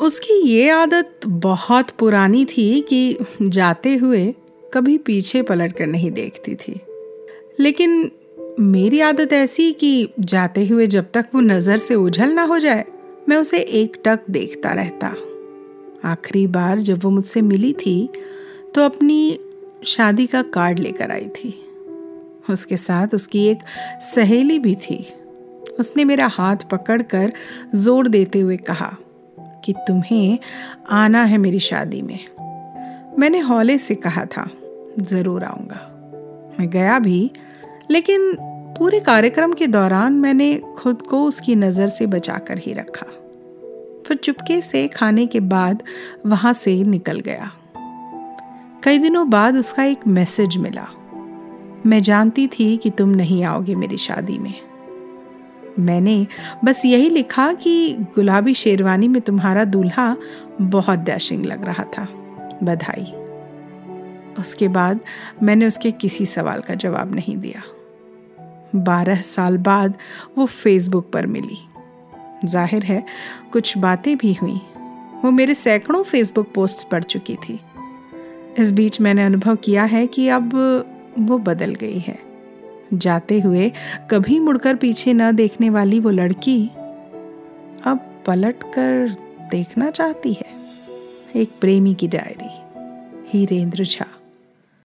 उसकी ये आदत बहुत पुरानी थी कि जाते हुए कभी पीछे पलट कर नहीं देखती थी। लेकिन मेरी आदत ऐसी कि जाते हुए जब तक वो नज़र से उझल ना हो जाए, मैं उसे एक टक देखता रहता। आखिरी बार जब वो मुझसे मिली थी तो अपनी शादी का कार्ड लेकर आई थी। उसके साथ उसकी एक सहेली भी थी। उसने मेरा हाथ पकड़कर ज़ोर देते हुए कहा कि तुम्हें आना है मेरी शादी में। मैंने हौले से कहा था, ज़रूर आऊँगा। मैं गया भी, लेकिन पूरे कार्यक्रम के दौरान मैंने खुद को उसकी नज़र से बचाकर ही रखा। फिर चुपके से खाने के बाद वहाँ से निकल गया। कई दिनों बाद उसका एक मैसेज मिला। मैं जानती थी कि तुम नहीं आओगे मेरी शादी में। मैंने बस यही लिखा कि गुलाबी शेरवानी में तुम्हारा दूल्हा बहुत डैशिंग लग रहा था। बधाई। उसके बाद मैंने उसके किसी सवाल का जवाब नहीं दिया। बारह साल बाद वो फेसबुक पर मिली। ज़ाहिर है, कुछ बातें भी हुई। वो मेरे सैकड़ों फेसबुक पोस्ट्स पढ़ चुकी थी। इस बीच मैंने अनुभव किया है कि अब वो बदल गई है। जाते हुए कभी मुड़कर पीछे न देखने वाली वो लड़की अब पलट कर देखना चाहती है। एक प्रेमी की डायरी, हीरेंद्र झा।